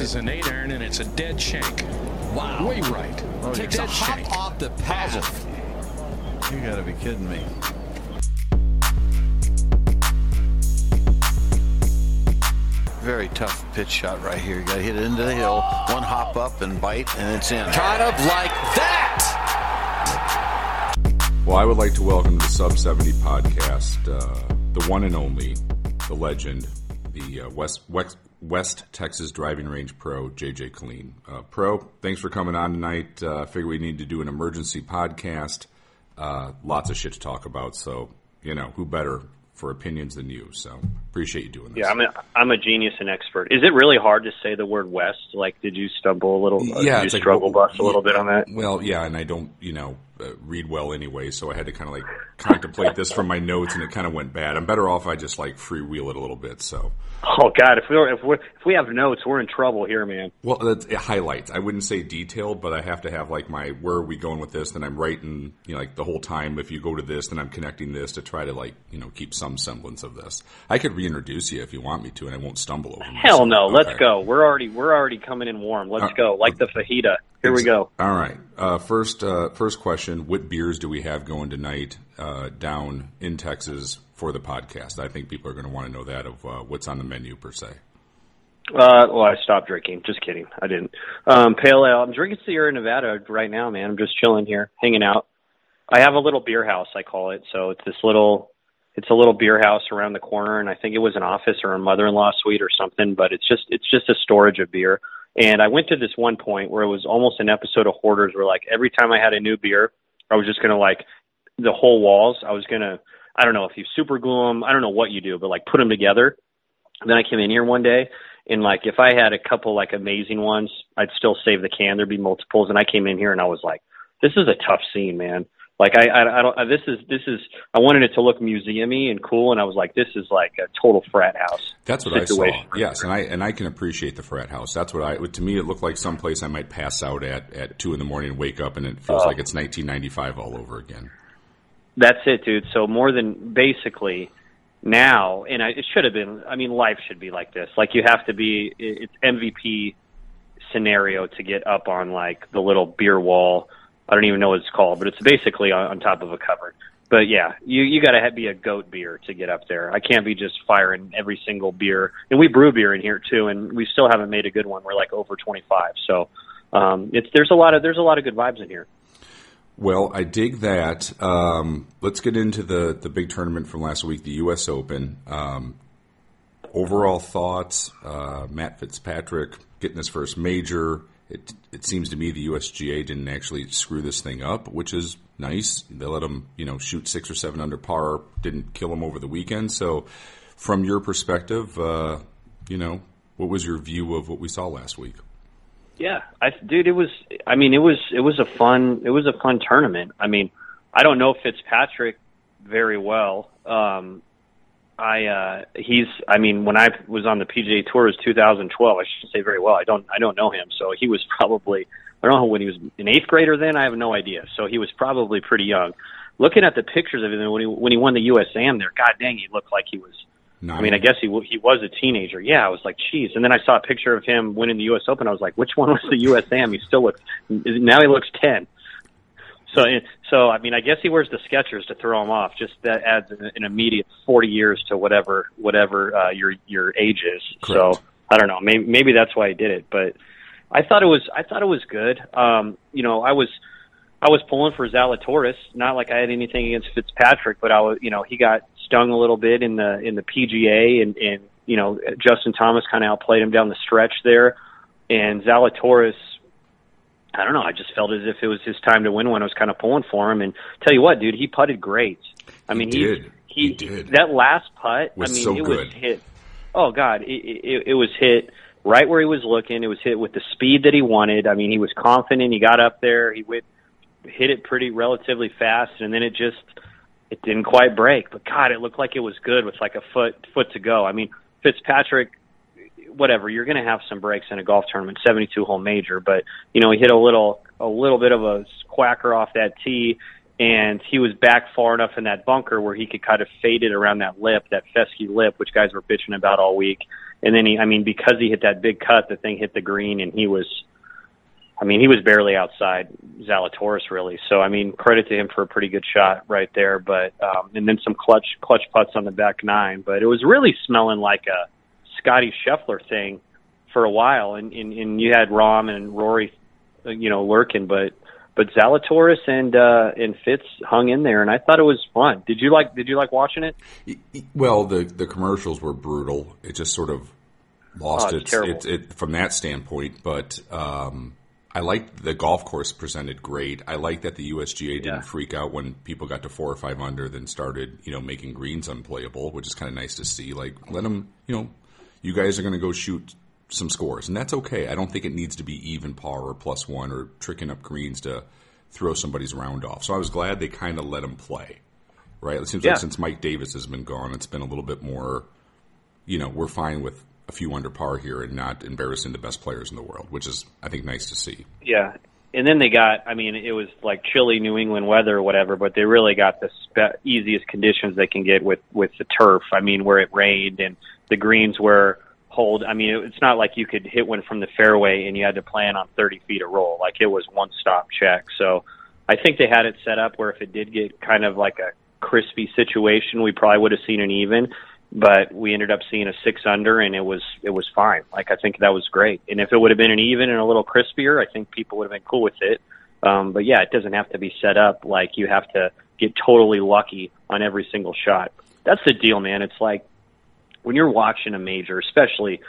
is an eight iron and it's a dead shank. Wow. Way right. Oh, Takes a dead hop shank. off the path. You gotta be kidding me. Very tough pitch shot right here. You gotta hit it into the hill, one hop up and bite, and it's in. Kind of like that. Well, I would like to welcome to the Sub 70 podcast uh, the one and only, the legend, the uh, West, West West Texas Driving Range Pro, JJ Killeen. Uh, Pro, thanks for coming on tonight. Uh, figure we need to do an emergency podcast. Uh, lots of shit to talk about, so you know who better for opinions than you. So appreciate you doing this. Yeah, I'm a, I'm a genius and expert. Is it really hard to say the word West? Like, did you stumble a little? uh, Yeah, did you like, struggle well, bust a little bit on that. Well, yeah, and I don't, you know, uh, read well anyway, so I had to kind of like contemplate this from my notes, and it kind of went bad. I'm better off if I just like freewheel it a little bit. So, Oh God, if we if we if we have notes, we're in trouble here, man. well, that's it highlights. I wouldn't say detailed, but I have to have like my where are we going with this? Then I'm writing, you know, like the whole time. If you go to this, then I'm connecting this to try to like, you know, keep some semblance of this. I could reintroduce you if you want me to, and I won't stumble over. Hell myself. no, let's go. We're already we're already coming in warm. Let's Uh, go. Like the fajita. Here we go. All right. Uh, first, uh, first question: What beers do we have going tonight uh, down in Texas for the podcast? I think people are going to want to know that of uh, what's on the menu per se. Uh, well, I stopped drinking. Just kidding. I didn't. Um, pale ale. I'm drinking Sierra Nevada right now, man. I'm just chilling here, hanging out. I have a little beer house, I call it. So it's this little, it's a little beer house around the corner, and I think it was an office or a mother-in-law suite or something. But it's just, it's just a storage of beer. And I went to this one point where it was almost an episode of Hoarders, where like every time I had a new beer, I was just gonna like the whole walls. I was gonna, I don't know if you super glue them. I don't know what you do, but like put them together. And then I came in here one day and like if I had a couple like amazing ones, I'd still save the can. There'd be multiples, and I came in here and I was like, "This is a tough scene, man." Like I, I, I don't. I, this is this is. I wanted it to look museumy and cool, and I was like, "This is like a total frat house." That's what situation. I saw. Yes, and I and I can appreciate the frat house. That's what I. To me, it looked like some place I might pass out at at two in the morning and wake up, and it feels Oh. like it's 1995 all over again. That's it, dude. So more than basically now, and I, it should have been. I mean, life should be like this. Like you have to be. it- It's MVP scenario to get up on like the little beer wall. I don't even know what it's called, but it's basically on, on top of a cupboard. But yeah, you you got to be a goat beer to get up there. I can't be just firing every single beer. And we brew beer in here too, and we still haven't made a good one. We're like over twenty five. So um, it's there's a lot of there's a lot of good vibes in here. Well, I dig that. Um, let's get into the the big tournament from last week, the U.S. Open. Um, overall thoughts: uh, Matt Fitzpatrick getting his first major. It it seems to me the USGA didn't actually screw this thing up, which is nice. They let them, you know, shoot six or seven under par. Didn't kill them over the weekend. So, from your perspective, uh, you know, what was your view of what we saw last week? Yeah, I dude, it was. I mean, it was it was a fun it was a fun tournament. I mean, I don't know Fitzpatrick very well. Um, I uh, he's. I mean, when I was on the PGA Tour, it was 2012. I should say very well. I don't I don't know him, so he was probably. I don't know when he was an eighth grader. Then I have no idea. So he was probably pretty young. Looking at the pictures of him when he when he won the USAM there, god dang, he looked like he was no. I mean, I guess he he was a teenager. Yeah, I was like, geez. And then I saw a picture of him winning the U.S. Open. I was like, which one was the USAM? He still looks. Now he looks ten. So so I mean, I guess he wears the Skechers to throw him off. Just that adds an, an immediate forty years to whatever whatever uh, your your age is. Correct. So I don't know. Maybe maybe that's why he did it. But I thought it was I thought it was good. Um, you know, I was I was pulling for Zalatoris. Not like I had anything against Fitzpatrick, but I was, you know, he got stung a little bit in the in the PGA, and and you know, Justin Thomas kind of outplayed him down the stretch there, and Zalatoris. I don't know. I just felt as if it was his time to win when I was kind of pulling for him. And tell you what, dude, he putted great. I mean, He did. He, He did. That last putt, Was I mean, so it good. was hit. Oh God, it, it, it was hit right where he was looking. It was hit with the speed that he wanted. I mean, he was confident. He got up there. He went, hit it pretty relatively fast, and then it just it didn't quite break. But God, it looked like it was good with like a foot foot to go. I mean, Fitzpatrick, whatever. You're going to have some breaks in a golf tournament, 72 hole major, but you know he hit a little a little bit of a quacker off that tee. and he was back far enough in that bunker where he could kind of fade it around that lip, that fescue lip, which guys were bitching about all week. And then he, I mean, because he hit that big cut, the thing hit the green, and he was, I mean, he was barely outside Zalatoris really. So I mean, credit to him for a pretty good shot right there. But um, and then some clutch clutch putts on the back nine. But it was really smelling like a Scotty Scheffler thing for a while, and and, and you had Rahm and Rory, uh, you know, lurking, but but Zalatoris and uh, and Fitz hung in there, and I thought it was fun. Did you like Did you like watching it? Well, the the commercials were brutal. It just sort of lost Oh, its, it's its it from that standpoint. But um, I liked the golf course presented great. I like that the USGA didn't Yeah. freak out when people got to four or five under, then started you know making greens unplayable, which is kind of nice to see. Like let them, you know, you guys are going to go shoot some scores, and that's okay. I don't think it needs to be even par or plus one or tricking up greens to throw somebody's round off. So I was glad they kind of let them play. Right? It seems Yeah. like since Mike Davis has been gone, it's been a little bit more you know, we're fine with a few under par here and not embarrassing the best players in the world, which is, I think, nice to see. Yeah. And then they got, I mean, it was like chilly New England weather or whatever, but they really got the spe- easiest conditions they can get with, with the turf. I mean, where it rained and the greens were hold. I mean, it's not like you could hit one from the fairway and you had to plan on 30 feet of roll. Like it was one stop check. So I think they had it set up where if it did get kind of like a crispy situation, we probably would have seen an even. But we ended up seeing a six under, and it was it was fine. Like I think that was great. And if it would have been an even and a little crispier, I think people would have been cool with it. Um, but yeah, it doesn't have to be set up like you have to get totally lucky on every single shot. That's the deal, man. It's like when you're watching a major, especially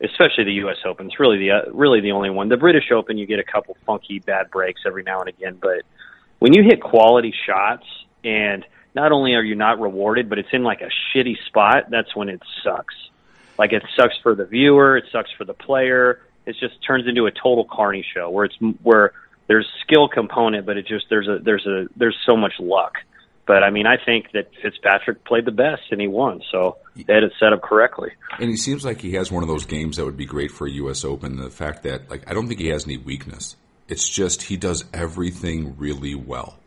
especially the U.S. Open. It's really the uh, really the only one. The British Open, you get a couple funky bad breaks every now and again, but when you hit quality shots and not only are you not rewarded, but it's in like a shitty spot, that's when it sucks. Like it sucks for the viewer, it sucks for the player. It just turns into a total carny show where it's where there's skill component, but it just there's a there's a there's so much luck. But I mean, I think that Fitzpatrick played the best and he won, so they had it set up correctly. And he seems like he has one of those games that would be great for a U.S. Open. The fact that, like, I don't think he has any weakness. It's just he does everything really well.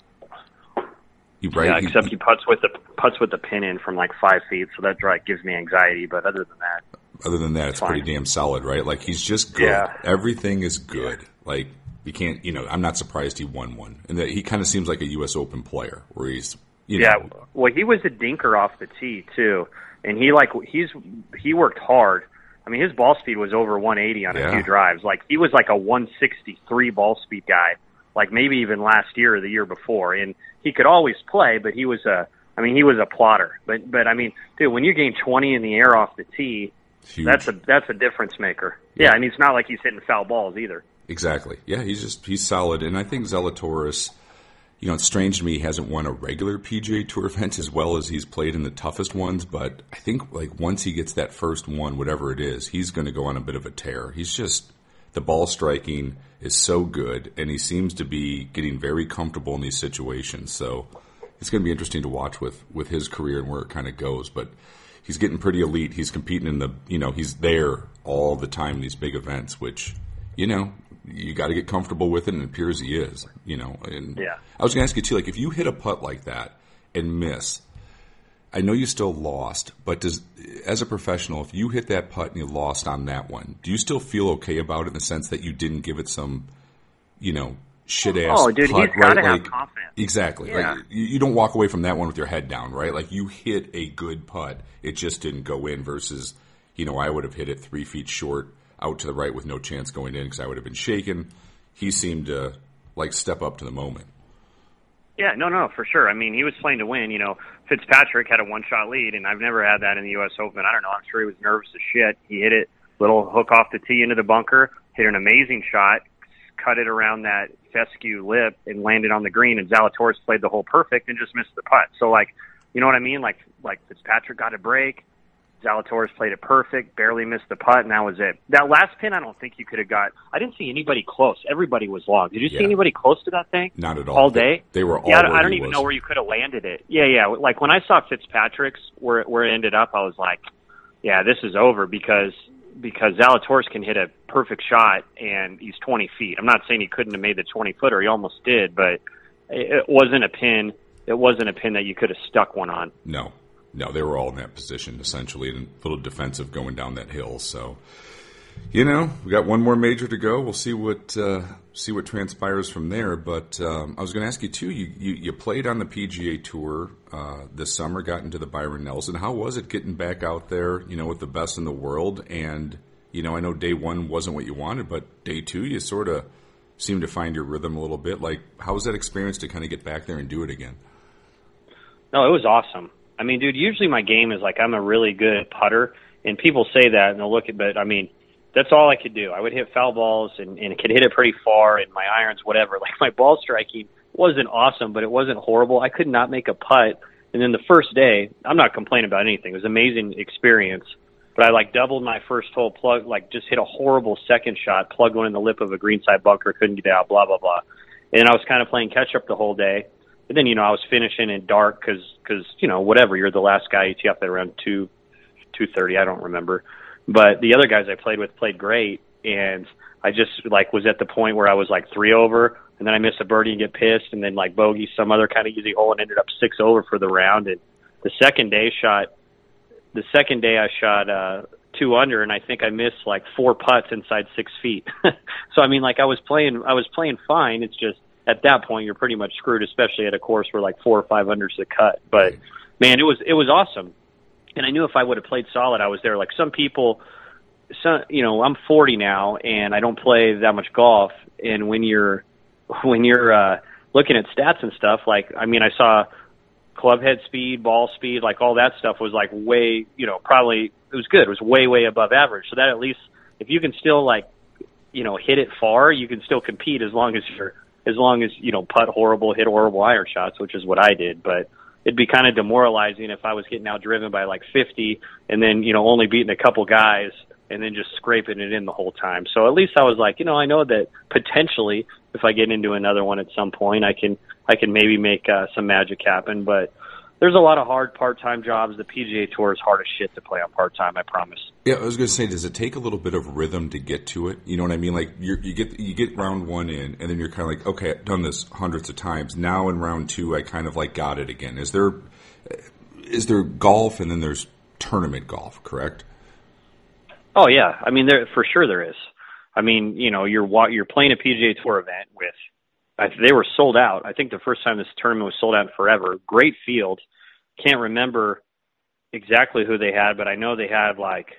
Right? Yeah, except he puts with the puts with the pin in from like five feet, so that drive gives me anxiety. But other than that, other than that, it's Fine. pretty damn solid, right? Like he's just good. Yeah. Everything is good. Like you can't, you know, I'm not surprised he won one, and that he kind of seems like a U.S. Open player, where he's, you know, yeah. Well, he was a dinker off the tee too, and he like he's he worked hard. I mean, his ball speed was over 180 on Yeah. a few drives. Like he was like a 163 ball speed guy, like maybe even last year or the year before. And he could always play, but he was a, I mean, he was a plotter. But but I mean, dude, when you gain 20 in the air off the tee, huge. that's a that's a difference maker. Yeah, and it's not like he's hitting foul balls either. Exactly. Yeah, he's just he's solid, and I think Zalatoris. You know, it's strange to me he hasn't won a regular PGA Tour event as well as he's played in the toughest ones. But I think like once he gets that first one, whatever it is, he's going to go on a bit of a tear. He's just the ball striking is so good, and he seems to be getting very comfortable in these situations. So it's going to be interesting to watch with with his career and where it kind of goes. But he's getting pretty elite. He's competing in the you know he's there all the time in these big events, which you know you got to get comfortable with it, and it appears he is. You know, and Yeah. I was going to ask you too, like if you hit a putt like that and miss. I know you still lost, but does as a professional, if you hit that putt and you lost on that one, do you still feel okay about it in the sense that you didn't give it some, you know, shit ass? Oh, dude, putt, he's gotta right? have Like, confidence. Exactly. Yeah. Like you, you don't walk away from that one with your head down, right? Like you hit a good putt, it just didn't go in. Versus, you know, I would have hit it three feet short out to the right with no chance going in because I would have been shaken. He seemed to like step up to the moment. Yeah, no, no, for sure. I mean, he was playing to win. You know, Fitzpatrick had a one-shot lead, and I've never had that in the U.S. Open. I don't know. I'm sure he was nervous as shit. He hit it, little hook off the tee into the bunker, hit an amazing shot, cut it around that fescue lip, and landed on the green. And Zalatoris played the hole perfect and just missed the putt. So, like, you know what I mean? Like, like Fitzpatrick got a break. Zalatoris played it perfect, barely missed the putt, and that was it. That last pin, I don't think you could have got. I didn't see anybody close. Everybody was long. Did you see anybody close to that thing? Not at all. All day? They, they were all. Yeah, I don't, I don't even was. know where you could have landed it. Yeah, yeah. Like when I saw Fitzpatrick's where where it ended up, I was like, yeah, this is over because because Zalatoris can hit a perfect shot and he's 20 feet. I'm not saying he couldn't have made the 20 footer. He almost did, but it, it wasn't a pin. It wasn't a pin that you could have stuck one on. No, no, they were all in that position essentially, and a little defensive going down that hill. So, you know, we got one more major to go. We'll see what uh, see what transpires from there. But um, I was going to ask you too. You, you, you played on the PGA Tour uh, this summer, got into the Byron Nelson. How was it getting back out there? You know, with the best in the world, and you know, I know day one wasn't what you wanted, but day two, you sort of seemed to find your rhythm a little bit. Like, how was that experience to kind of get back there and do it again? No, it was awesome. I mean, dude, usually my game is like I'm a really good putter, and people say that and they'll look at, but I mean, that's all I could do. I would hit foul balls and, and could hit it pretty far, and my irons, whatever. Like my ball striking wasn't awesome, but it wasn't horrible. I could not make a putt. And then the first day, I'm not complaining about anything. It was an amazing experience. But I like doubled my first hole plug, like just hit a horrible second shot, plug one in the lip of a greenside bunker, couldn't get out, blah blah blah. And I was kind of playing catch up the whole day. But then you know I was finishing in dark because because you know whatever you're the last guy you tee off at around two two thirty I don't remember, but the other guys I played with played great and I just like was at the point where I was like three over and then I miss a birdie and get pissed and then like bogey some other kind of easy hole and ended up six over for the round and the second day shot the second day I shot uh two under and I think I missed like four putts inside six feet. so I mean like I was playing I was playing fine. It's just at that point you're pretty much screwed, especially at a course where like four or five unders the cut. But man, it was it was awesome. And I knew if I would have played solid I was there. Like some people some you know, I'm forty now and I don't play that much golf and when you're when you're uh looking at stats and stuff, like I mean I saw club head speed, ball speed, like all that stuff was like way, you know, probably it was good. It was way, way above average. So that at least if you can still like, you know, hit it far, you can still compete as long as you're as long as you know putt horrible, hit horrible iron shots, which is what I did. But it'd be kind of demoralizing if I was getting out driven by like 50 and then you know only beating a couple guys and then just scraping it in the whole time. So at least I was like, you know, I know that potentially if I get into another one at some point, I can I can maybe make uh, some magic happen. But there's a lot of hard part-time jobs. The PGA Tour is hard as shit to play on part-time. I promise. Yeah, I was going to say, does it take a little bit of rhythm to get to it? You know what I mean? Like you you get you get round one in, and then you're kind of like, okay, I've done this hundreds of times. Now in round two, I kind of like got it again. Is there is there golf, and then there's tournament golf, correct? Oh yeah, I mean there for sure there is. I mean, you know, you're you're playing a PGA Tour event with I, they were sold out. I think the first time this tournament was sold out in forever. Great field. Can't remember exactly who they had, but I know they had like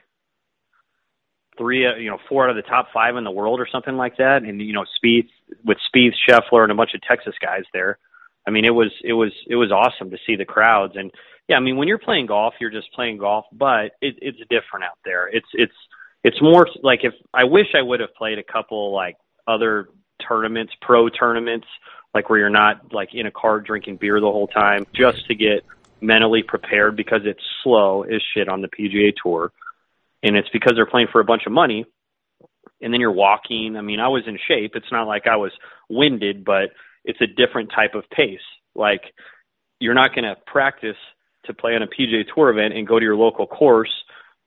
three, you know, four out of the top five in the world or something like that. And you know, Spieth with Spieth, Scheffler, and a bunch of Texas guys there. I mean, it was it was it was awesome to see the crowds. And yeah, I mean, when you're playing golf, you're just playing golf, but it, it's different out there. It's it's it's more like if I wish I would have played a couple like other tournaments, pro tournaments, like where you're not like in a car drinking beer the whole time, just to get mentally prepared because it's slow as shit on the PGA Tour, and it's because they're playing for a bunch of money. And then you're walking. I mean, I was in shape. It's not like I was winded, but it's a different type of pace. Like you're not going to practice to play on a PGA Tour event and go to your local course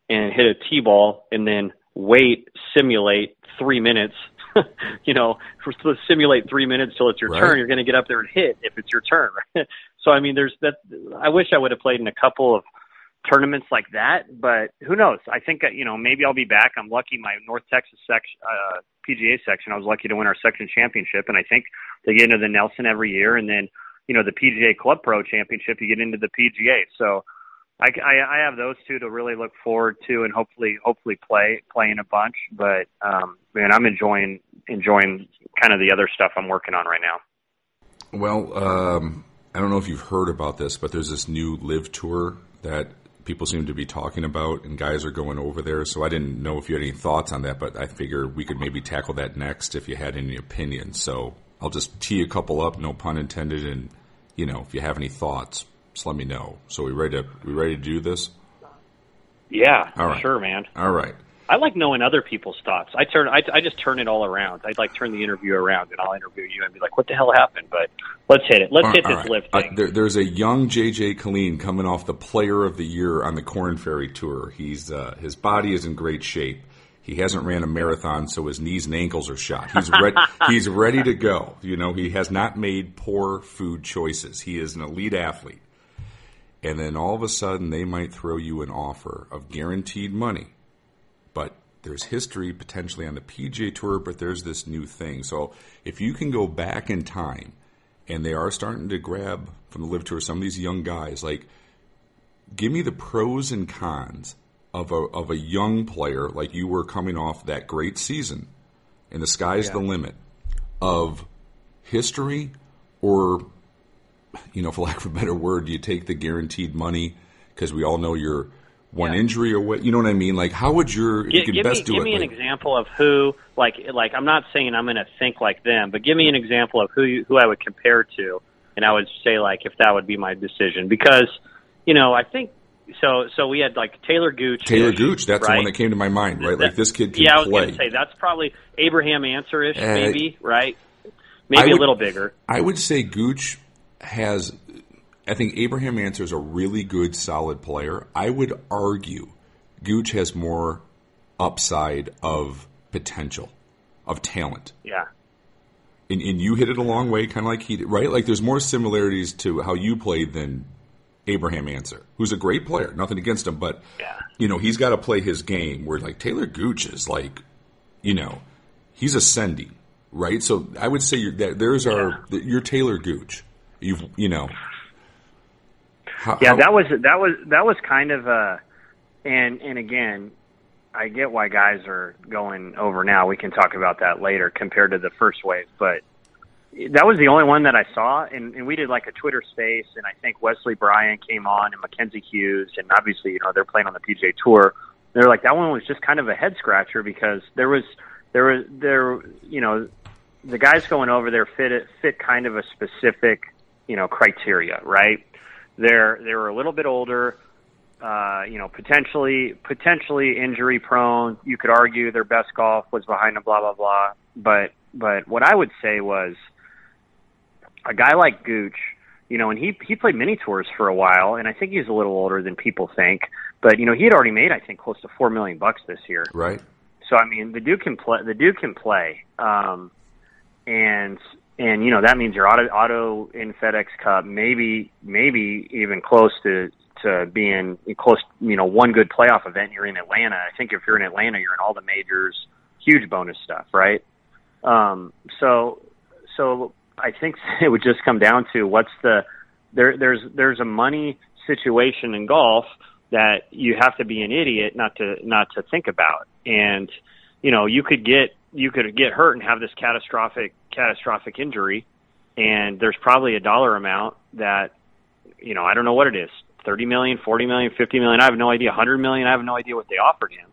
and hit a tee ball and then wait, simulate three minutes. you know, for to simulate three minutes till it's your Right. turn. You're going to get up there and hit if it's your turn. So I mean, there's that. I wish I would have played in a couple of tournaments like that, but who knows? I think uh, you know maybe I'll be back. I'm lucky. My North Texas section, uh, PGA section, I was lucky to win our section championship, and I think they get into the Nelson every year, and then you know the PGA Club Pro Championship, you get into the PGA. So I, I, I have those two to really look forward to, and hopefully hopefully play playing a bunch. But um, man, I'm enjoying enjoying kind of the other stuff I'm working on right now. Well, um, I don't know if you've heard about this, but there's this new LIV tour that people seem to be talking about, and guys are going over there. So I didn't know if you had any thoughts on that, but I figure we could maybe tackle that next if you had any opinions. So I'll just tee a couple up, no pun intended, and you know if you have any thoughts, just let me know. So we ready to we ready to do this? Yeah, All right. sure, man. All right. I like knowing other people's thoughts. I turn, I, I just turn it all around. I'd like turn the interview around, and I'll interview you and be like, "What the hell happened?" But let's hit it. Let's All- hit all this right. lift Uh, thing. there, there's a young JJ Killeen coming off the Player of the Year on the Corn Ferry Tour. He's uh, his body is in great shape. He hasn't ran a marathon, so his knees and ankles are shot. He's ready. he's ready to go. You know, he has not made poor food choices. He is an elite athlete. And then all of a sudden, they might throw you an offer of guaranteed money, but there's history potentially on the PGA Tour, but there's this new thing. So if you can go back in time, and they are starting to grab from the LIV Tour some of these young guys, like give me the pros and cons of a of a young player like you were coming off that great season, and the sky's Yeah. the limit of history, or you know, for lack of a better word, you take the guaranteed money because we all know you're one Yeah. injury away? You know what I mean? Like, how would your you give best me, do give it? me an example of who, like, like I'm not saying I'm going to think like them, but give me an example of who you, who I would compare to, and I would say like if that would be my decision because, you know, I think so. So we had like Taylor Gooch. Taylor Gooch, that's the one that came to my mind, right? Like this kid can yeah, I was play. to say that's probably Abraham Ancer-ish, Uh, maybe, right? Maybe would- a little bigger. I would say Gooch has. I think Abraham Ancer is a really good, solid player. I would argue Gooch has more upside of potential, of talent. Yeah. And, and you hit it a long way, kind of like he did, right? Like there's more similarities to how you played than Abraham Ancer, who's a great player. Nothing against him, but Yeah. you know he's got to play his game. Where like Taylor Gooch is like, you know, he's ascending, right? So I would say you're, that there's our you're Taylor Gooch. You've you know. How, Yeah, how- that was that was that was kind of uh and and again, I get why guys are going over now. We can talk about that later compared to the first wave, but that was the only one that I saw and, and we did like a Twitter space and I think Wesley Bryan came on and Mackenzie Hughes and obviously, you know, they're playing on the PJ tour. They're like that one was just kind of a head scratcher because there was there was there you know the guys going over there fit fit kind of a specific you know criteria, right? They're they were a little bit older, uh, you know, potentially potentially injury prone. You could argue their best golf was behind them, blah blah blah. But but what I would say was a guy like Gooch, you know, and he he played mini tours for a while, and I think he's a little older than people think. But you know, he had already made I think close to four million bucks this year. right? So I mean, the dude can play. The dude can play, um, and and you know that means you're auto auto in FedEx Cup, maybe maybe even close to to being close. You know, one good playoff event. You're in Atlanta. I think if you're in Atlanta, you're in all the majors. Huge bonus stuff, right? Um, so so I think it would just come down to what's the there. There's there's a money situation in golf that you have to be an idiot not to not to think about. And you know, you could get you could get hurt and have this catastrophic catastrophic injury, and there's probably a dollar amount that you know I don't know what it is. 30 million, 40 million, 50 million, I have no idea. 100 million, I have no idea what they offered him.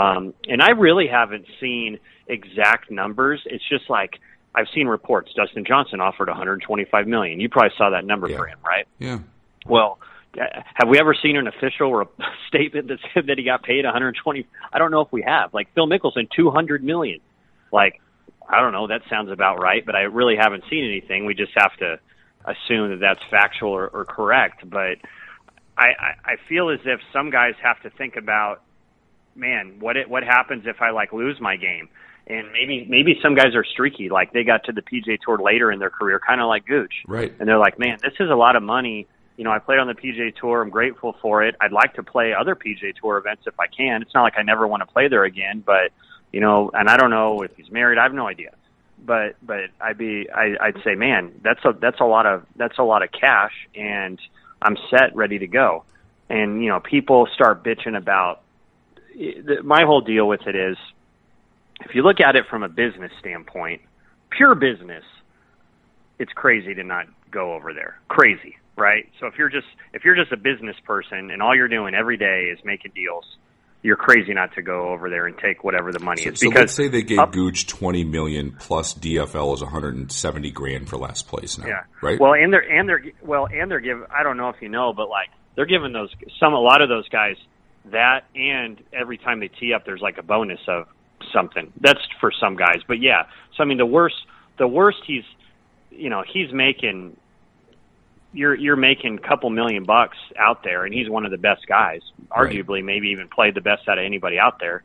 Um, and I really haven't seen exact numbers. It's just like I've seen reports. Dustin Johnson offered 125 million. You probably saw that number Yeah. for him, right? Yeah. Well, uh, have we ever seen an official re- statement that said that he got paid 120? I don't know if we have. Like Phil Mickelson, 200 million. Like I don't know. That sounds about right, but I really haven't seen anything. We just have to assume that that's factual or, or correct. But I, I, I feel as if some guys have to think about, man, what it, what happens if I like lose my game? And maybe maybe some guys are streaky, like they got to the PJ Tour later in their career, kind of like Gooch Right. and they're like, man, this is a lot of money. You know, I played on the PJ Tour. I'm grateful for it. I'd like to play other PJ Tour events if I can. It's not like I never want to play there again, but you know, and I don't know if he's married. I have no idea. But but I'd be I, I'd say, man, that's a that's a lot of that's a lot of cash, and I'm set, ready to go. And you know, people start bitching about. My whole deal with it is, if you look at it from a business standpoint, pure business, it's crazy to not go over there. Crazy, right? So if you're just if you're just a business person and all you're doing every day is making deals, you're crazy not to go over there and take whatever the money So, is. so let's say they gave up- Gooch 20 million plus DFL is 170 grand for last place now. Yeah. Right. Well, and they're and they're well, and they're giving. I don't know if you know, but like they're giving those some a lot of those guys that, and every time they tee up, there's like a bonus of something. That's for some guys, but yeah. So I mean, the worst, the worst he's, you know, he's making. You're you're making a couple million bucks out there, and he's one of the best guys. Arguably, maybe even played the best out of anybody out there.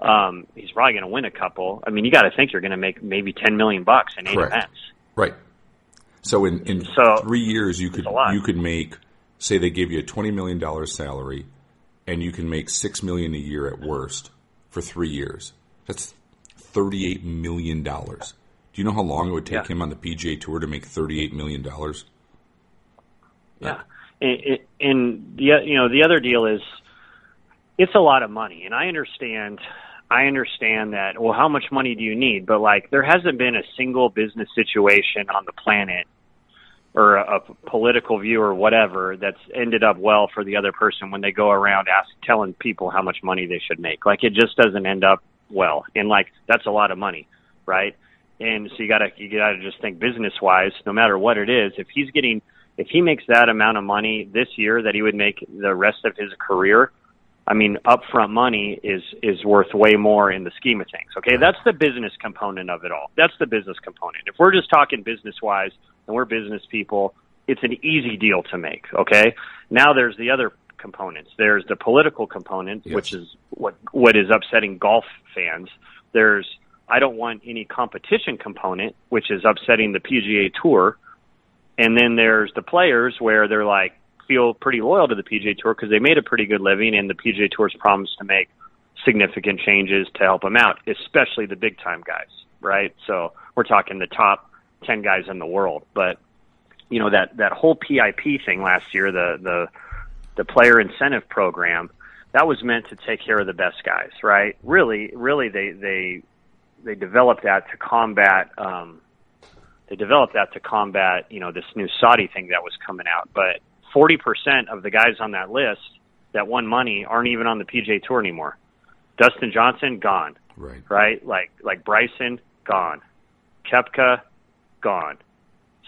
um, he's probably going to win a couple. I mean, you got to think you're going to make maybe ten million bucks in eight Correct. events. Right. So in, in So, three years, you could you could make say they give you a twenty million dollars salary, and you can make six million a year at worst for three years. That's thirty eight million dollars. Do you know how long it would take Yeah. him on the PGA Tour to make thirty eight million dollars? Yeah, and, and- the you know the other deal is it's a lot of money, and I understand. I understand that. Well, how much money do you need? But like, there hasn't been a single business situation on the planet or a, a political view or whatever that's ended up well for the other person when they go around ask, telling people how much money they should make. Like, it just doesn't end up well, and like that's a lot of money, right? And so you gotta you gotta just think business wise. No matter what it is, if he's getting if he makes that amount of money this year that he would make the rest of his career, I mean, upfront money is is worth way more in the scheme of things. Okay, that's the business component of it all. That's the business component. If we're just talking business wise and we're business people, it's an easy deal to make. Okay, now there's the other components. There's the political component, Yes. which is what what is upsetting golf fans. There's I don't want any competition component, which is upsetting the PGA Tour. And then there's the players where they're like feel pretty loyal to the PGA Tour because they made a pretty good living, and the PGA Tour's promised to make significant changes to help them out, especially the big time guys, right? So we're talking the top ten guys in the world. But you know that that whole PIP thing last year, the the the player incentive program, that was meant to take care of the best guys, right? Really, really, they they they developed that to combat. Um, they developed that to combat, you know, this new Saudi thing that was coming out. But 40% of the guys on that list that won money aren't even on the PGA Tour anymore. Dustin Johnson gone, Right. right? Like like Bryson gone, Koepka gone.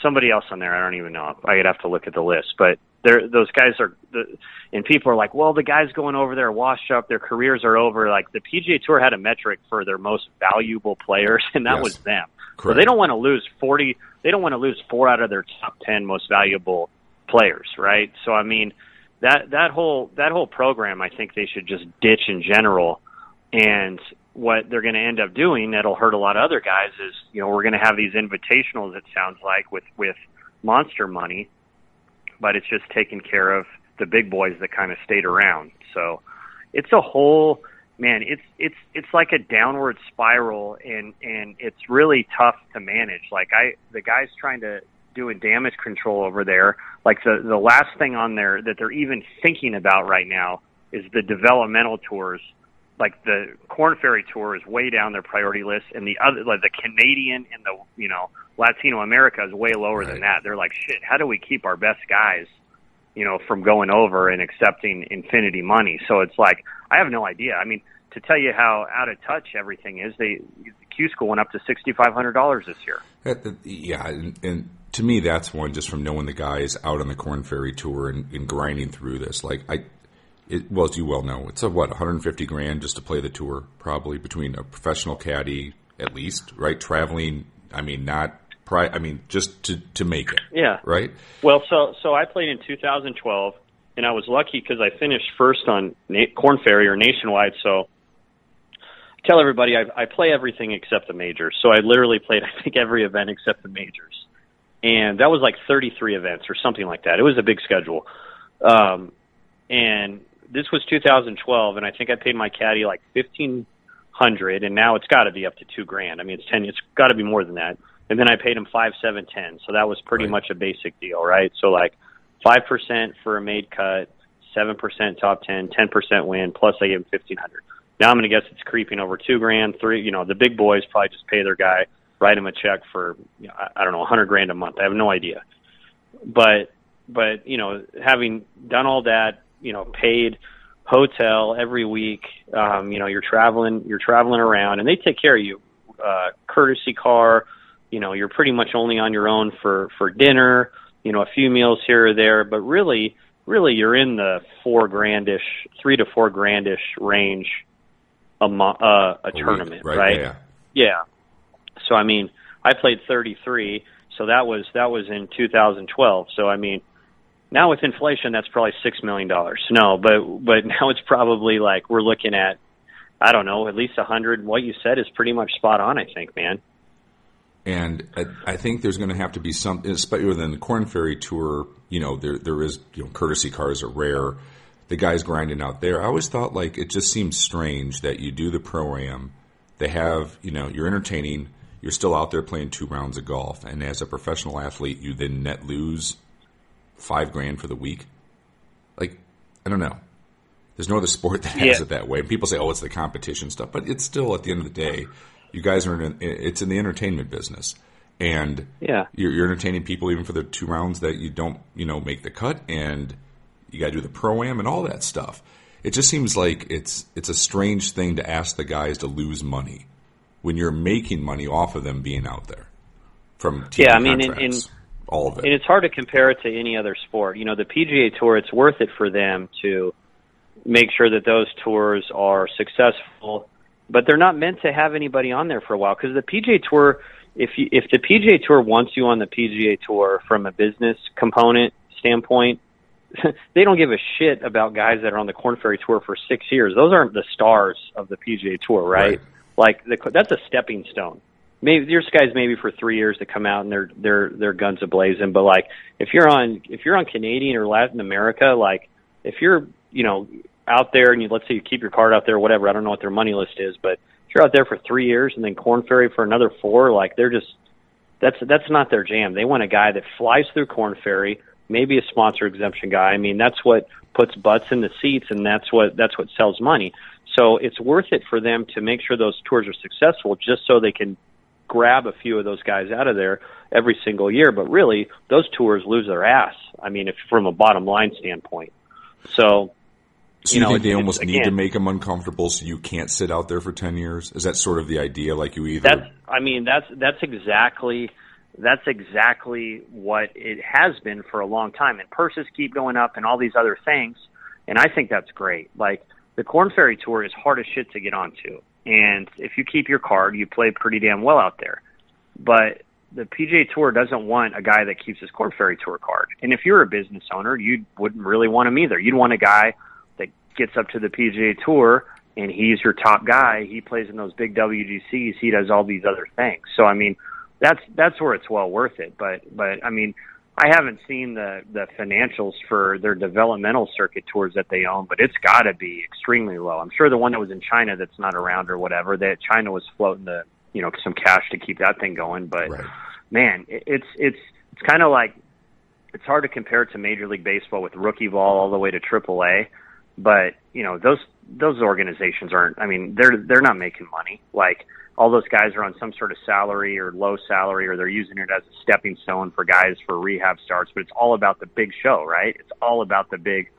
Somebody else on there I don't even know. I'd have to look at the list, but they're, those guys are the and people are like, well, the guys going over there washed up. Their careers are over. Like the PGA Tour had a metric for their most valuable players, and that Yes. was them. So they don't want to lose forty. They don't want to lose four out of their top ten most valuable players, right? So I mean, that that whole that whole program, I think they should just ditch in general. And what they're going to end up doing that'll hurt a lot of other guys is, you know, we're going to have these invitationals. It sounds like with with monster money, but it's just taking care of the big boys that kind of stayed around. So it's a whole man. It's it's it's like a downward spiral, and and it's really tough to manage. Like I, the guys trying to doing damage control over there. Like the the last thing on there that they're even thinking about right now is the developmental tours. Like the Corn Ferry Tour is way down their priority list, and the other, like the Canadian and the you know Latino America is way lower than that. They're like, shit, how do we keep our best guys, you know, from going over and accepting infinity money? So it's like, I have no idea. I mean, to tell you how out of touch everything is, they Q School went up to sixty five hundred dollars this year. That, that- yeah, and, and to me, that's one just from knowing the guys out on the Corn Ferry tour and, and grinding through this. Like I, it, well, as you well know, it's a what 150 grand just to play the tour, probably between a professional caddy at least, right? Traveling, I mean, not pri- I mean, just to to make it, Yeah. right? Well, so so I played in 2012, and I was lucky because I finished first on Na- Corn Ferry or Nationwide. So I tell everybody I, I play everything except the majors. So I literally played I think every event except the majors, and that was like 33 events or something like that. It was a big schedule, um, and this was 2012, and I think I paid my caddy like 1500, and now it's got to be up to two grand. I mean, it's ten. It's got to be more than that. And then I paid him five, seven, ten. So that was pretty Right. much a basic deal, right? So like five percent for a made cut, seven percent top ten, ten percent win, plus I give him fifteen hundred. Now I'm going to guess it's creeping over two grand, three. You know, the big boys probably just pay their guy, write him a check for you know, I, I don't know, a hundred grand a month. I have no idea, but but you know, having done all that, you know, paid hotel every week, um, you know, you're traveling, you're traveling around, and they take care of you. Uh, courtesy car, you know, you're pretty much only on your own for for dinner, you know, a few meals here or there, but really, really, you're in the four grandish, three to four grandish range a mo- uh, a, A week, tournament, right? right? Yeah. Yeah. So I mean, I played 33, so that was that was in 2012. So I mean, now with inflation, that's probably six million dollars. No, but but now it's probably like we're looking at I don't know, at least a hundred. What you said is pretty much spot on. I think, man. And I, I think there's going to have to be some, especially within the Corn Ferry Tour. You know, there there is you know courtesy cars are rare. The guys grinding out there. I always thought like it just seems strange that you do the pro am. They have you know you're entertaining. You're still out there playing two rounds of golf, and as a professional athlete, you then net lose five grand for the week. Like I don't know. There's no other sport that has Yeah. it that way. And people say, "Oh, it's the competition stuff," but it's still at the end of the day, you guys are in. It's in the entertainment business, and Yeah. you're, you're entertaining people even for the two rounds that you don't, you know, make the cut, and you got to do the pro am and all that stuff. It just seems like it's it's a strange thing to ask the guys to lose money when you're making money off of them being out there from TV Yeah, I mean, in- contracts, all of it. And it's hard to compare it to any other sport. You know, the PGA Tour, it's worth it for them to make sure that those tours are successful, but they're not meant to have anybody on there for a while because the PGA Tour, if you, if the PGA Tour wants you on the PGA Tour from a business component standpoint, they don't give a shit about guys that are on the Corn Ferry Tour for six years. Those aren't the stars of the PGA Tour, right? Right. Like the, that's a stepping stone. Maybe there's guys maybe for three years to come out and they're they're they're guns a blazing. But like if you're on if you're on Canadian or Latin America, like if you're you know out there and you let's say you keep your card out there, whatever. I don't know what their money list is, but if you're out there for three years and then Corn Ferry for another four, like they're just that's that's not their jam. They want a guy that flies through Corn Ferry, maybe a sponsor exemption guy. I mean, that's what puts butts in the seats, and that's what that's what sells money. So it's worth it for them to make sure those tours are successful, just so they can grab a few of those guys out of there every single year. But really, those tours lose their ass. I mean, if from a bottom line standpoint. So so you you, know, think they almost need to make them uncomfortable so you can't sit out there for ten years? Is that sort of the idea? Like you either That's I mean that's that's exactly that's exactly what it has been for a long time and purses keep going up and all these other things and I think that's great. Like the Corn Ferry Tour is hard as shit to get onto. And if you keep your card, you play pretty damn well out there. But the PGA Tour doesn't want a guy that keeps his Corn Ferry Tour card. And if you're a business owner, you wouldn't really want him either. You'd want a guy that gets up to the PGA Tour and he's your top guy. He plays in those big WGCs. He does all these other things. So I mean, that's that's where it's well worth it. But but I mean, I haven't seen the the financials for their developmental circuit tours that they own, but it's got to be extremely low. I'm sure the one that was in China that's not around or whatever that China was floating the you know some cash to keep that thing going. But Right. man, it, it's it's it's kind of like it's hard to compare it to Major League Baseball with rookie ball all the way to Triple A. But you know those those organizations aren't. I mean, they're they're not making money. Like all those guys are on some sort of salary or low salary, or they're using it as a stepping stone for guys for rehab starts. But it's all about the big show, right? It's all about the big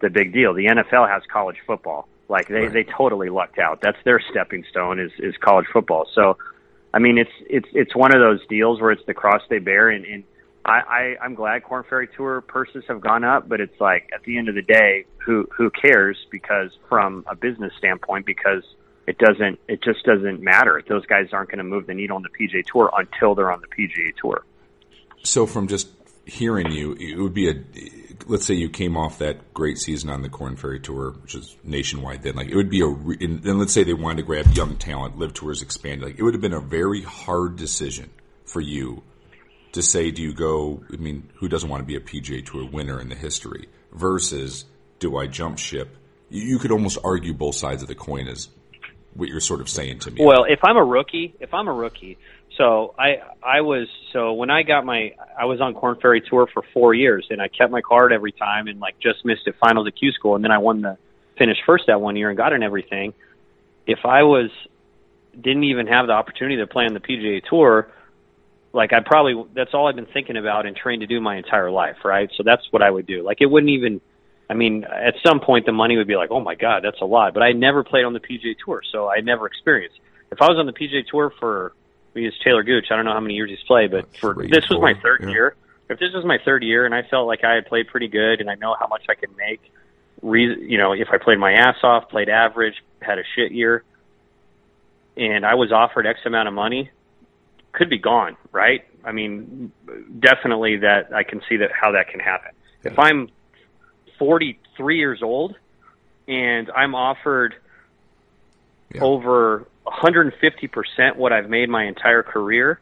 the big deal. The NFL has college football. Like they Right. they totally lucked out. That's their stepping stone is is college football. So, I mean, it's it's it's one of those deals where it's the cross they bear, and, and I, I I'm glad Corn Ferry Tour purses have gone up, but it's like at the end of the day, who who cares? Because from a business standpoint, because it doesn't it just doesn't matter. Those guys aren't going to move the needle on the PGA Tour until they're on the PGA Tour. So from just hearing you, it would be a let's say you came off that great season on the Corn Ferry Tour, which is nationwide. Then, like it would be a, and then let's say they wanted to grab young talent, LIV tours expanded. Like it would have been a very hard decision for you to say, do you go? I mean, who doesn't want to be a PGA Tour winner in the history? Versus, do I jump ship? You, could almost argue both sides of the coin is what you're sort of saying to me. Well, if I'm a rookie, if I'm a rookie, so I I was so when I got my I was on Corn Ferry Tour for four years and I kept my card every time and like just missed it finals at Q School and then I won the finished first that one year and got in everything. If I was didn't even have the opportunity to play on the PGA Tour, like I probably that's all I've been thinking about and trained to do my entire life, right? So that's what I would do. Like it wouldn't even I mean, at some point the money would be like, "Oh my god, that's a lot." But I never played on the PGA Tour, so I never experienced. If I was on the PGA Tour for we use Taylor Gooch, I don't know how many years he's played, but for Three, this was my third yeah. year. If this was my third year and I felt like I had played pretty good and I know how much I could make, re- you know, if I played my ass off, played average, had a shit year, and I was offered X amount of money, could be gone, right? I mean, definitely that I can see that how that can happen. If I'm 43 years old and I'm offered Yeah. over 150% what I've made my entire career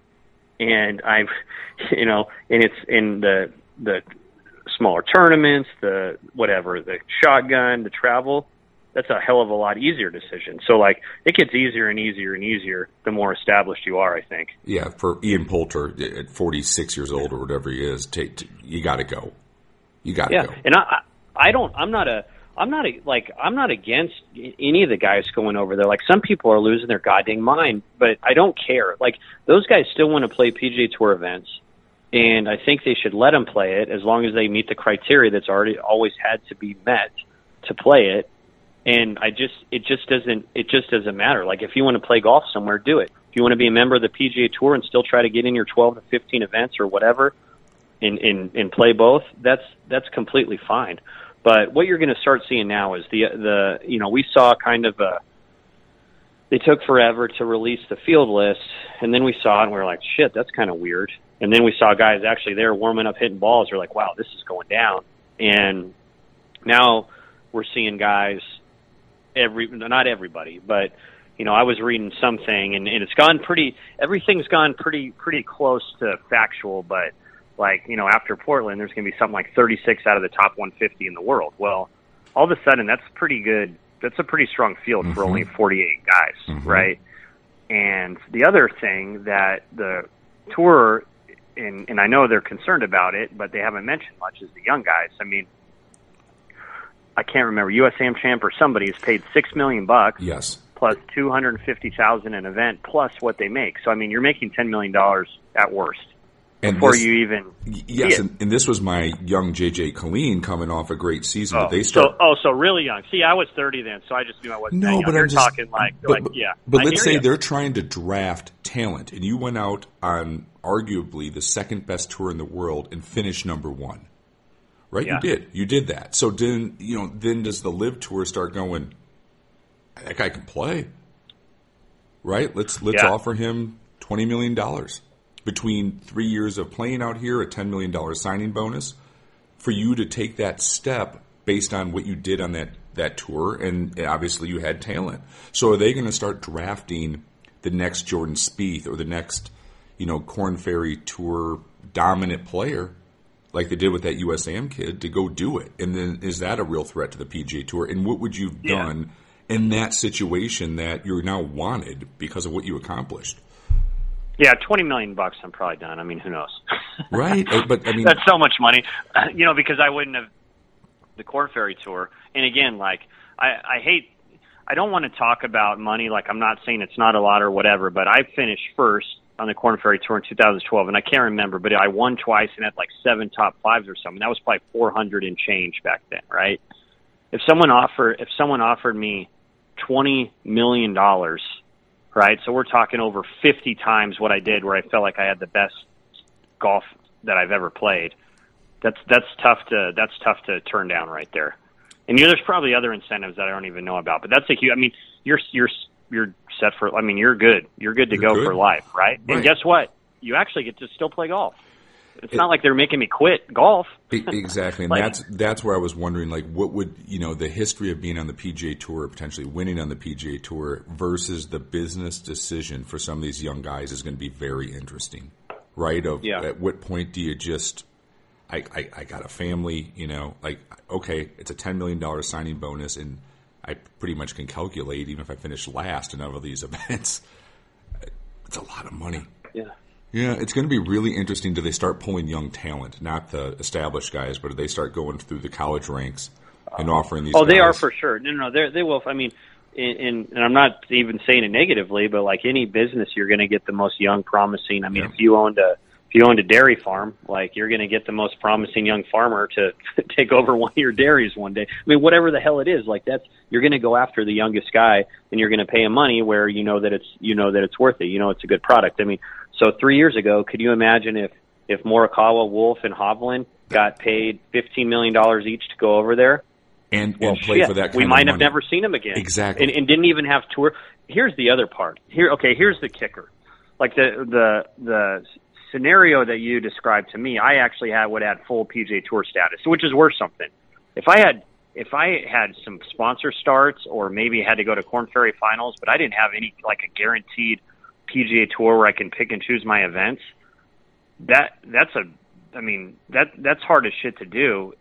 and I've you know and it's in the the smaller tournaments, the whatever, the shotgun, the travel, that's a hell of a lot easier decision. So like it gets easier and easier and easier the more established you are, I think. Yeah, for Ian Poulter at 46 years old or whatever he is, take you got to go. You got to Yeah, go. and I I don't I'm not a I'm not a, like I'm not against any of the guys going over there. Like some people are losing their goddamn mind, but I don't care. Like those guys still want to play PGA Tour events, and I think they should let them play it as long as they meet the criteria that's already always had to be met to play it. And I just it just doesn't it just doesn't matter. Like if you want to play golf somewhere, do it. If you want to be a member of the PGA Tour and still try to get in your 12 to 15 events or whatever, and and, and play both, that's that's completely fine. But what you're going to start seeing now is the the you know we saw kind of a they took forever to release the field list, and then we saw and we were like, shit, that's kind of weird. And then we saw guys actually there warming up, hitting balls. We're like, wow, this is going down. And now we're seeing guys every not everybody, but you know, I was reading something and, and it's gone pretty everything's gone pretty pretty close to factual, but like, you know, after Portland there's gonna be something like thirty six out of the top one fifty in the world. Well, all of a sudden that's pretty good that's a pretty strong field for mm-hmm. only forty eight guys, mm-hmm. right? And the other thing that the tour and and I know they're concerned about it, but they haven't mentioned much is the young guys. I mean, I can't remember USAM champ or somebody has paid six million bucks Yes. plus two hundred and fifty thousand an event plus what they make. So I mean, you're making ten million dollars at worst And before this- you even Yes, and, and this was my young JJ Killeen coming off a great season. Oh, but they start. so, oh, so really young. See, I was thirty then, so I just knew I wasn't. no, young. but You're I'm just talking like, but, like yeah. But I let's say ya. they're trying to draft talent, and you went out on arguably the second best tour in the world and finished number one. Right? Yeah. You did. You did that. So then, you know, then does the LIV tour start going? That guy can play. Right? Let's let's Yeah. offer him twenty million dollars between three years of playing out here, a ten million dollar signing bonus for you to take that step based on what you did on that that tour, and obviously you had talent. So are they going to start drafting the next Jordan Spieth or the next, you know, Korn Ferry Tour dominant player? Like they did with that USAM kid to go do it, and then is that a real threat to the PGA Tour? And what would you've Yeah. done in that situation that you're now wanted because of what you accomplished? yeah, twenty million bucks. I'm probably done. I mean, who knows? Right, Uh, but I mean, That's so much money, you know, because I wouldn't have the Korn Ferry tour. And again, like I, I hate, I don't want to talk about money. Like I'm not saying it's not a lot or whatever, but I finished first on the Korn Ferry tour in 2012, and I can't remember, but I won twice and had like seven top fives or something. That was probably 400 and change back then, right? If someone offered, if someone offered me 20 million dollars, right? So we're talking over 50 times what I did, where I felt like I had the best golf that I've ever played. That's that's tough to that's tough to turn down right there. And you know, there's probably other incentives that I don't even know about, but that's a huge. I mean, you're you're you're set for. I mean, you're good. You're good to You're go good. for life, right? Right. And guess what? You actually get to still play golf. It's not like they're making me quit golf. Exactly, and Like- that's that's where I was wondering, like, what would you know the history of being on the PGA Tour, potentially winning on the PGA Tour, versus the business decision for some of these young guys is going to be very interesting, right? Of Yeah. at what point do you just, I, I I got a family, you know, like okay, it's a ten million dollar signing bonus, and I pretty much can calculate even if I finish last in all of these events, it's a lot of money. Yeah. Yeah, it's going to be really interesting. Do they start pulling young talent, not the established guys, but do they start going through the college ranks and offering these? Oh, they are for sure. No, no, they they will. I mean, in, in, and I'm not even saying it negatively, but like any business, you're going to get the most young, promising. I mean, Yeah. if you owned a if you owned a dairy farm, like you're going to get the most promising young farmer to take over one of your dairies one day. I mean, whatever the hell it is, like that's you're going to go after the youngest guy, and you're going to pay him money where you know that it's you know that it's worth it. You know, it's a good product. I mean, so three years ago, could you imagine if if Morikawa, Wolff, and Hovland got paid fifteen million dollars each to go over there? and, well, and play shit, for that. We might have never seen him again. Exactly. and, and didn't even have tour. Here's the other part. Here, okay, here's the kicker. Like the the the scenario that you described to me, I actually had would add full PGA Tour status, which is worth something. If I had if I had some sponsor starts or maybe had to go to Korn Ferry Finals, but I didn't have any like a guaranteed PGA Tour where I can pick and choose my events, that that's a I mean that that's hard as shit to do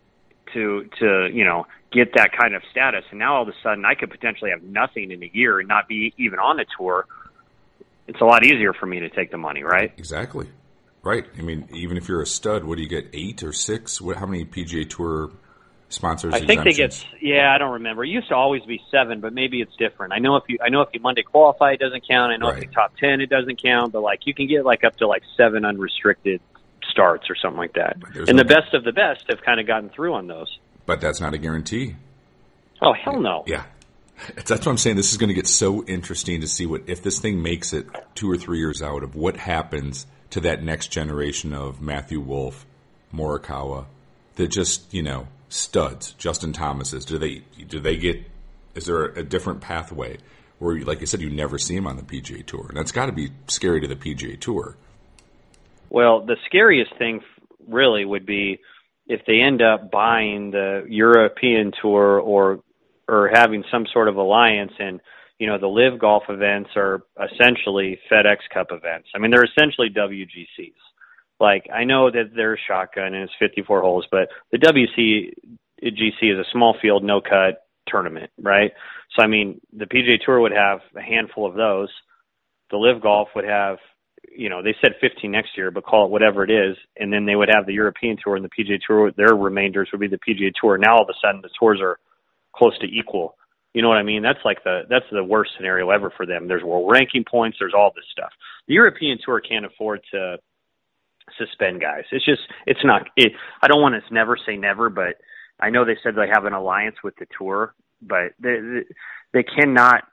to to you know get that kind of status. And now all of a sudden I could potentially have nothing in a year and not be even on the tour. It's a lot easier for me to take the money, right? Exactly. Right. I mean, even if you're a stud, what do you get? Eight or six? What, how many PGA Tour sponsors? I think they get. Yeah, I don't remember. It used to always be seven, but maybe it's different. I know if you, I know if you Monday qualify, it doesn't count. I know Right. if you top ten, it doesn't count. But like you can get like up to like seven unrestricted starts or something like that. And no- the best of the best have kind of gotten through on those. But that's not a guarantee. Oh hell no! Yeah. That's what I'm saying. This is going to get so interesting to see what if this thing makes it two or three years out of what happens to that next generation of Matthew Wolff, Morikawa, that just you know studs, Justin Thomases. Do they do they get? Is there a different pathway where, like I said, you never see him on the PGA Tour, and that's got to be scary to the PGA Tour. Well, the scariest thing really would be if they end up buying the European tour or or having some sort of alliance and you know the LIV golf events are essentially FedEx Cup events. I mean they're essentially WGCs. Like I know that there's shotgun and it's 54 holes, but the WC GC is a small field, no cut tournament, right? So I mean the PGA Tour would have a handful of those. The LIV golf would have you know, they said 15 next year, but call it whatever it is. And then they would have the European Tour and the PGA Tour. Their remainders would be the PGA Tour. Now all of a sudden the tours are close to equal. You know what I mean? That's like the that's the worst scenario ever for them. There's world ranking points. There's all this stuff. The European Tour can't afford to suspend guys. It's just it's not. It, I don't want to never say never, but I know they said they have an alliance with the tour, but they they, they cannot.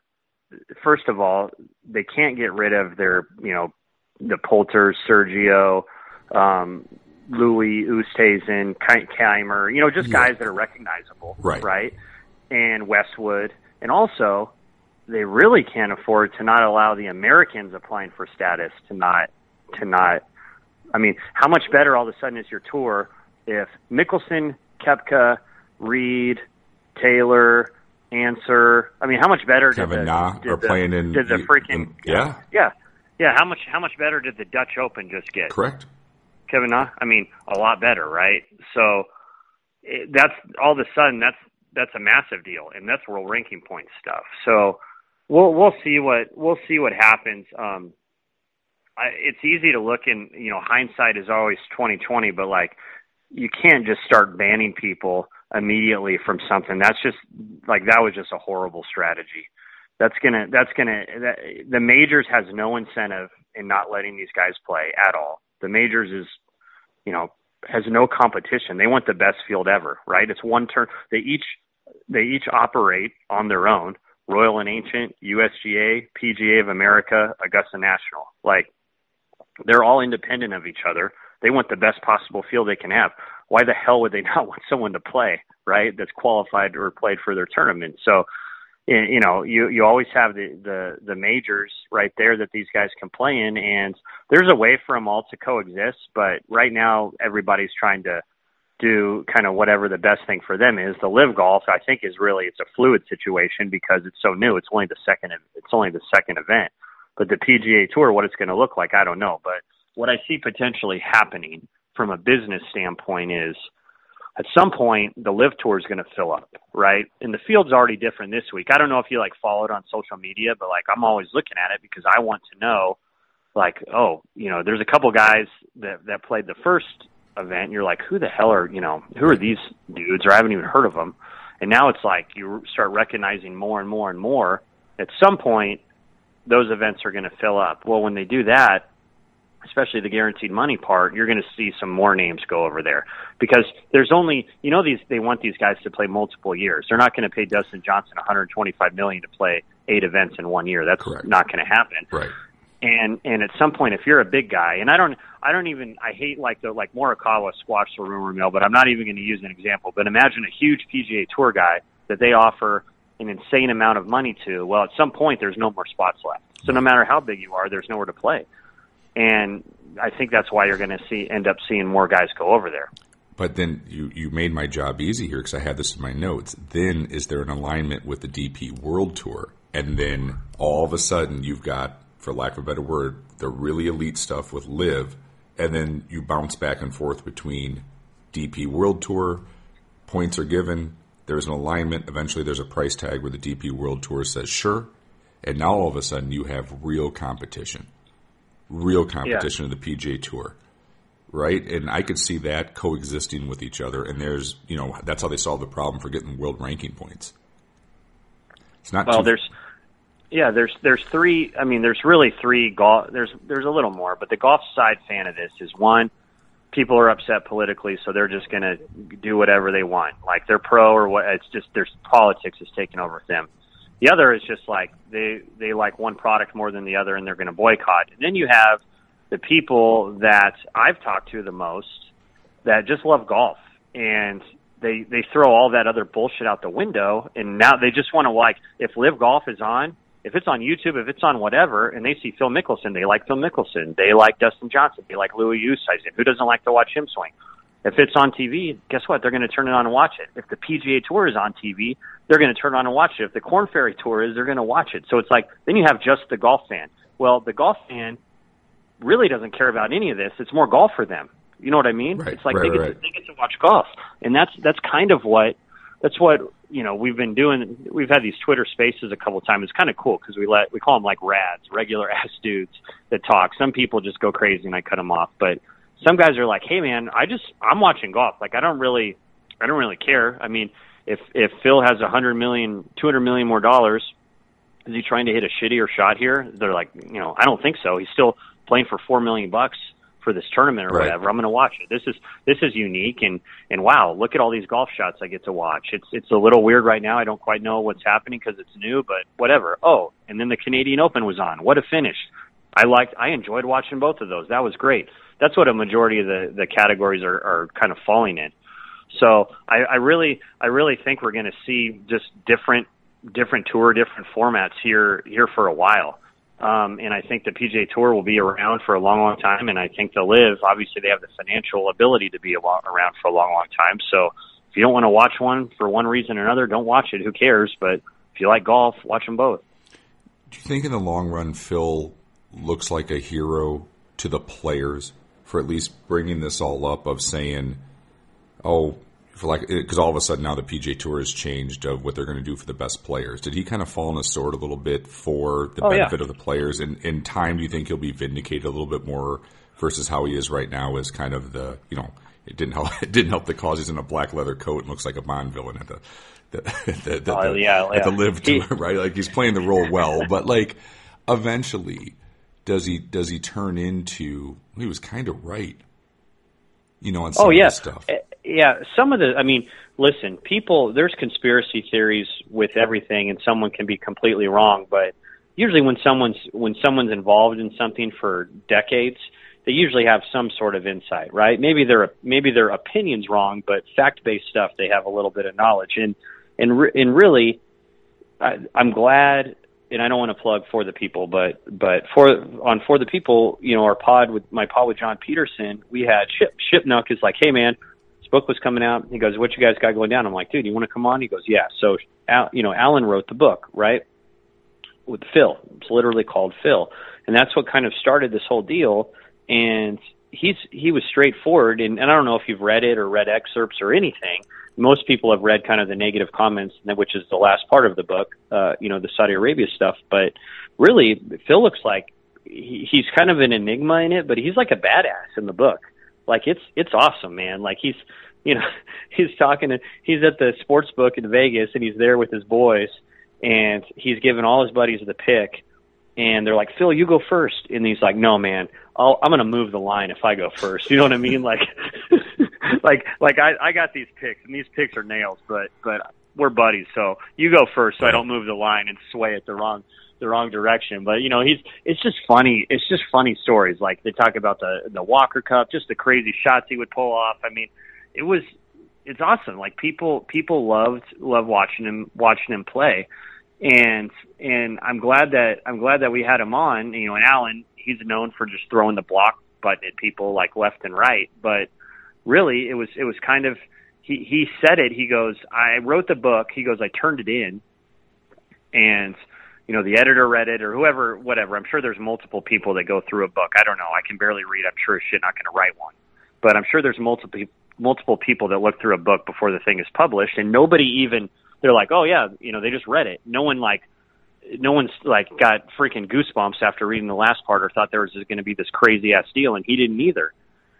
First of all, they can't get rid of their you know the Poulters, Sergio, um, Louis Oosthuizen, Kaymer, you know, just Yeah. guys that are recognizable, Right. Right, and Westwood, and also they really can't afford to not allow the Americans applying for status to not to not. I mean, how much better all of a sudden is your tour if Mickelson, Koepka, Reed, Talor, Ancer? I mean, how much better did Kevin the, Na did are the- playing in did the in- freaking yeah, yeah yeah how much how much better did the Dutch Open just get? correct. Kevin Na? I mean, a lot better, right? So it, that's all of a sudden that's that's a massive deal, and that's world ranking point stuff. So we'll we'll see what we'll see what happens. Um, I, it's easy to look in, you know, hindsight is always twenty twenty, but like you can't just start banning people immediately from something. That's just like that was just a horrible strategy. That's gonna that's gonna that, the majors has no incentive in not letting these guys play at all. The majors is, you know, has no competition. They want the best field ever, right? It's one turn. They each they each operate on their own. Royal and Ancient, USGA, PGA of America, Augusta National. Like they're all independent of each other. They want the best possible field they can have. Why the hell would they not want someone to play, right? That's qualified or played for their tournament. So, you know, you you always have the the the majors right there that these guys can play in, and there's a way for them all to coexist. But right now, everybody's trying to do kind of whatever the best thing for them is. The LIV golf, I think, is really it's a fluid situation because it's so new. It's only the second. It's only the second event. But the PGA Tour, what it's going to look like, I don't know. But what I see potentially happening from a business standpoint is at some point the LIV tour is going to fill up, right? And the field's already different this week. I don't know if you like follow it on social media, but like I'm always looking at it because I want to know, like, oh, you know, there's a couple guys that that played the first event. You're like, who the hell are you know who are these dudes? Or I haven't even heard of them. And now it's like you start recognizing more and more and more. At some point, those events are going to fill up. Well, when they do that, especially the guaranteed money part, you're going to see some more names go over there because there's only you know these they want these guys to play multiple years. They're not going to pay Dustin Johnson 125 million to play eight events in one year. That's Correct. not going to happen. Right. And and at some point, if you're a big guy, and I don't I don't even I hate like the like Morikawa squashed the rumor mill, but I'm not even going to use an example. But imagine a huge PGA Tour guy that they offer an insane amount of money to. Well, at some point, there's no more spots left. So no matter how big you are, there's nowhere to play. And I think that's why you're going to see end up seeing more guys go over there. but then you, you made my job easy here because I had this in my notes. Then is there an alignment with the DP World Tour? And then all of a sudden you've got, for lack of a better word, the really elite stuff with LIV, and then you bounce back and forth between DP World Tour, points are given, there's an alignment, eventually there's a price tag where the DP World Tour says sure, and now all of a sudden you have real competition. Real competition Yeah. of the PGA Tour right? And I could see that coexisting with each other. And there's, you know, that's how they solve the problem for getting world ranking points. It's not Well, too, there's yeah, there's there's three. I mean, there's really three golf. There's there's a little more, but the golf side fan of this is one. People are upset politically, so they're just going to do whatever they want. Like they're pro or what? It's just there's politics is taking over them. The other is just like they they like one product more than the other, and they're going to boycott. And then you have the people that I've talked to the most that just love golf and they they throw all that other bullshit out the window and now they just want to like if LIV golf is on if it's on YouTube if it's on whatever and they see Phil Mickelson they like Phil Mickelson. They like Dustin Johnson. They like Louis Oosthuizen who doesn't like to watch him swing? If it's on TV guess what? They're going to turn it on and watch it. If the PGA Tour is on TV they're going to turn it on and watch it. If the Korn Ferry Tour is they're going to watch it. So it's like then you have just the golf fan. Well the golf fan really doesn't care about any of this. It's more golf for them. You know what I mean? Right, it's like right, they, get right. to, they get to watch golf, and that's that's kind of what that's what you know we've been doing. We've had these Twitter Spaces a couple of times. It's kind of cool because we let we call them like rads, regular ass dudes that talk. Some people just go crazy and I cut them off, but some guys are like, hey man, I just I'm watching golf. Like I don't really I don't really care. I mean, if if Phil has a hundred million, two hundred million more dollars, is he trying to hit a shittier shot here? They're like, you know, I don't think so. He's still playing for four million bucks for this tournament or Right. whatever. I'm going to watch it. This is this is unique and and wow, look at all these golf shots I get to watch. It's it's a little weird right now. I don't quite know what's happening because it's new, but whatever. Oh, and then the Canadian Open was on. What a finish! I liked. I enjoyed watching both of those. That was great. That's what a majority of the the categories are are kind of falling in. So I, I really I really think we're going to see just different different tour, different formats here here for a while. Um, and I think the PGA Tour will be around for a long, long time. And I think they'll LIV, obviously, they have the financial ability to be around for a long, long time. So if you don't want to watch one for one reason or another, don't watch it. Who cares? But if you like golf, watch them both. do you think in the long run Phil looks like a hero to the players for at least bringing this all up of saying, oh, for like, because all of a sudden now the PGA Tour has changed of what they're going to do for the best players. Did he kind of fall on his sword a little bit for the Oh, yeah. benefit of the players? And in time, do you think he'll be vindicated a little bit more versus how he is right now as kind of the, you know, it didn't help. It didn't help the cause he's in a black leather coat and looks like a Bond villain at the, the, the, the, Oh, the- yeah, at the LIV tour, right? Like he's playing the role well, but like eventually, does he does he turn into? He was kind of right, you know, on some Oh yeah, stuff. Uh, yeah. Some of the, I mean, listen, people. There's conspiracy theories with everything, and someone can be completely wrong. But usually, when someone's when someone's involved in something for decades, they usually have some sort of insight, right? Maybe their maybe their opinions wrong, but fact based stuff they have a little bit of knowledge. And and re- and really, I, I'm glad. And I don't want to plug for the people, but but for on for the people, you know, our pod with my pod with John Peterson, we had Ship Shipnuck is like, hey man, this book was coming out. He goes, what you guys got going down? I'm like, dude, you want to come on? He goes, yeah. So, Al, you know, Alan wrote the book, right? With Phil. It's literally called Phil, and that's what kind of started this whole deal. And he's he was straightforward, and, and I don't know if you've read it or read excerpts or anything. Most people have read kind of the negative comments, which is the last part of the book, uh, you know, the Saudi Arabia stuff. But really, Phil looks like he, he's kind of an enigma in it, but he's like a badass in the book. Like it's it's awesome, man. Like he's you know he's talking to he's at the sports book in Vegas and he's there with his boys and he's giving all his buddies the pick and they're like Phil you go first and he's like no man I'll, I'm gonna move the line if I go first you know what I mean like like like I I got these picks and these picks are nails but but we're buddies so you go first so I don't move the line and sway it the wrong the wrong direction. But you know, he's it's just funny. It's just funny stories. Like they talk about the the Walker Cup, just the crazy shots he would pull off. I mean, it was it's awesome. Like people people loved loved watching him watching him play. And and I'm glad that I'm glad that we had him on. You know, and Alan, he's known for just throwing the block button at people like left and right, but really it was it was kind of he he said it. He goes, I wrote the book. He goes, I turned it in, and you know the editor read it or whoever, whatever. I'm sure there's multiple people that go through a book. I don't know. I can barely read. I'm sure shit not going to write one, but I'm sure there's multiple multiple people that look through a book before the thing is published, and nobody even they're like, oh yeah, you know, they just read it. No one like no one's like got freaking goosebumps after reading the last part or thought there was going to be this crazy ass deal, and he didn't either.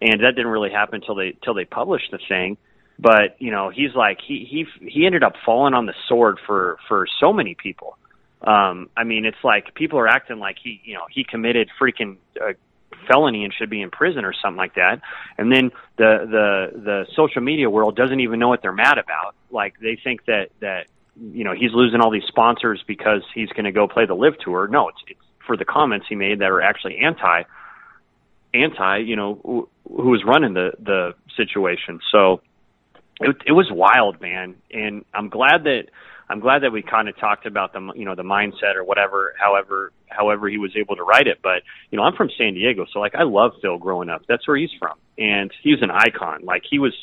And that didn't really happen until they till they published the thing. But you know, he's like he he he ended up falling on the sword for for so many people. Um, I mean, it's like people are acting like he you know he committed freaking uh, felony and should be in prison or something like that. And then the the the social media world doesn't even know what they're mad about. Like they think that that you know he's losing all these sponsors because he's going to go play the LIV tour. No, it's, it's for the comments he made that are actually anti anti. You know who, who was running the the situation. So it it was wild, man. And I'm glad that I'm glad that we kind of talked about the you know the mindset or whatever, however however he was able to write it. But you know I'm from San Diego, so like I love Phil growing up. That's where he's from, and he's an icon. Like he was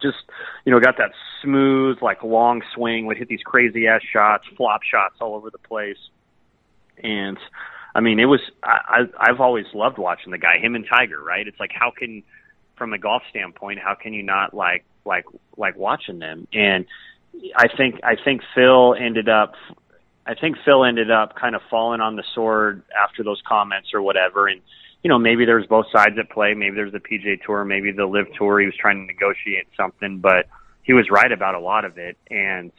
just you know got that smooth like long swing, would hit these crazy ass shots, flop shots all over the place, and I mean it was I, I I've always loved watching the guy, him and Tiger, right? It's like how can from a golf standpoint, how can you not like like like watching them? And I think I think Phil ended up I think Phil ended up kind of falling on the sword after those comments or whatever and you know, maybe there's both sides at play. Maybe there's the PGA Tour, maybe the LIV Tour. He was trying to negotiate something, but he was right about a lot of it. And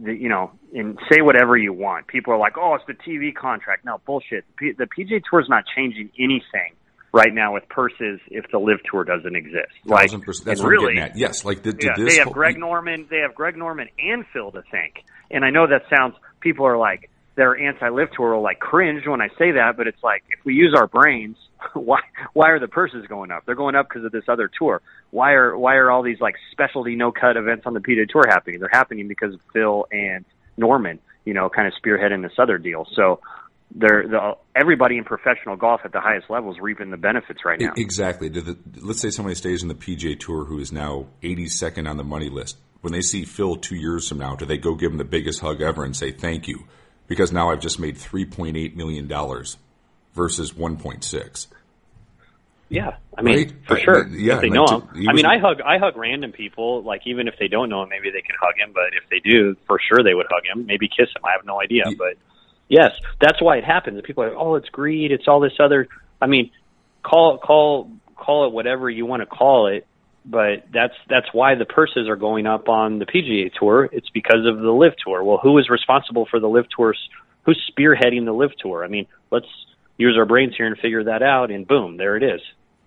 the, you know, and say whatever you want. People are like, "Oh, it's the TV contract." No, bullshit. The PGA Tour is not changing anything right now with purses if the LIV Tour doesn't exist. Like, that's what really, I'm getting at. Yes, like the, yeah, they have Greg Norman, they have Greg Norman and Phil to thank. And I know that sounds. People are like, they're anti-LIV Tour will like cringe when I say that, but it's like if we use our brains, why why are the purses going up? They're going up because of this other tour. Why are why are all these like specialty no cut events on the PGA Tour happening? They're happening because of Phil and Norman, you know, kind of spearheading this other deal. So they're the, everybody in professional golf at the highest levels reaping the benefits right now. Exactly. The, let's say somebody stays in the PGA Tour who is now 82nd on the money list. When they see Phil two years from now, do they go give him the biggest hug ever and say thank you? Because now I've just made 3.8 million dollars versus 1.6. Yeah, I mean, Right? for sure. yeah, if they know him. I mean, I hug I hug random people. Like even if they don't know him, maybe they can hug him. But if they do, for sure they would hug him. Maybe kiss him. I have no idea. Ye- But yes, that's why it happens. People are like, oh, it's greed. It's all this other. I mean, call call call it whatever you want to call it. But that's that's why the purses are going up on the PGA Tour. It's because of the LIV Tour. Well, who is responsible for the LIV Tours? Who's spearheading the LIV Tour? I mean, let's use our brains here and figure that out. And boom, there it is.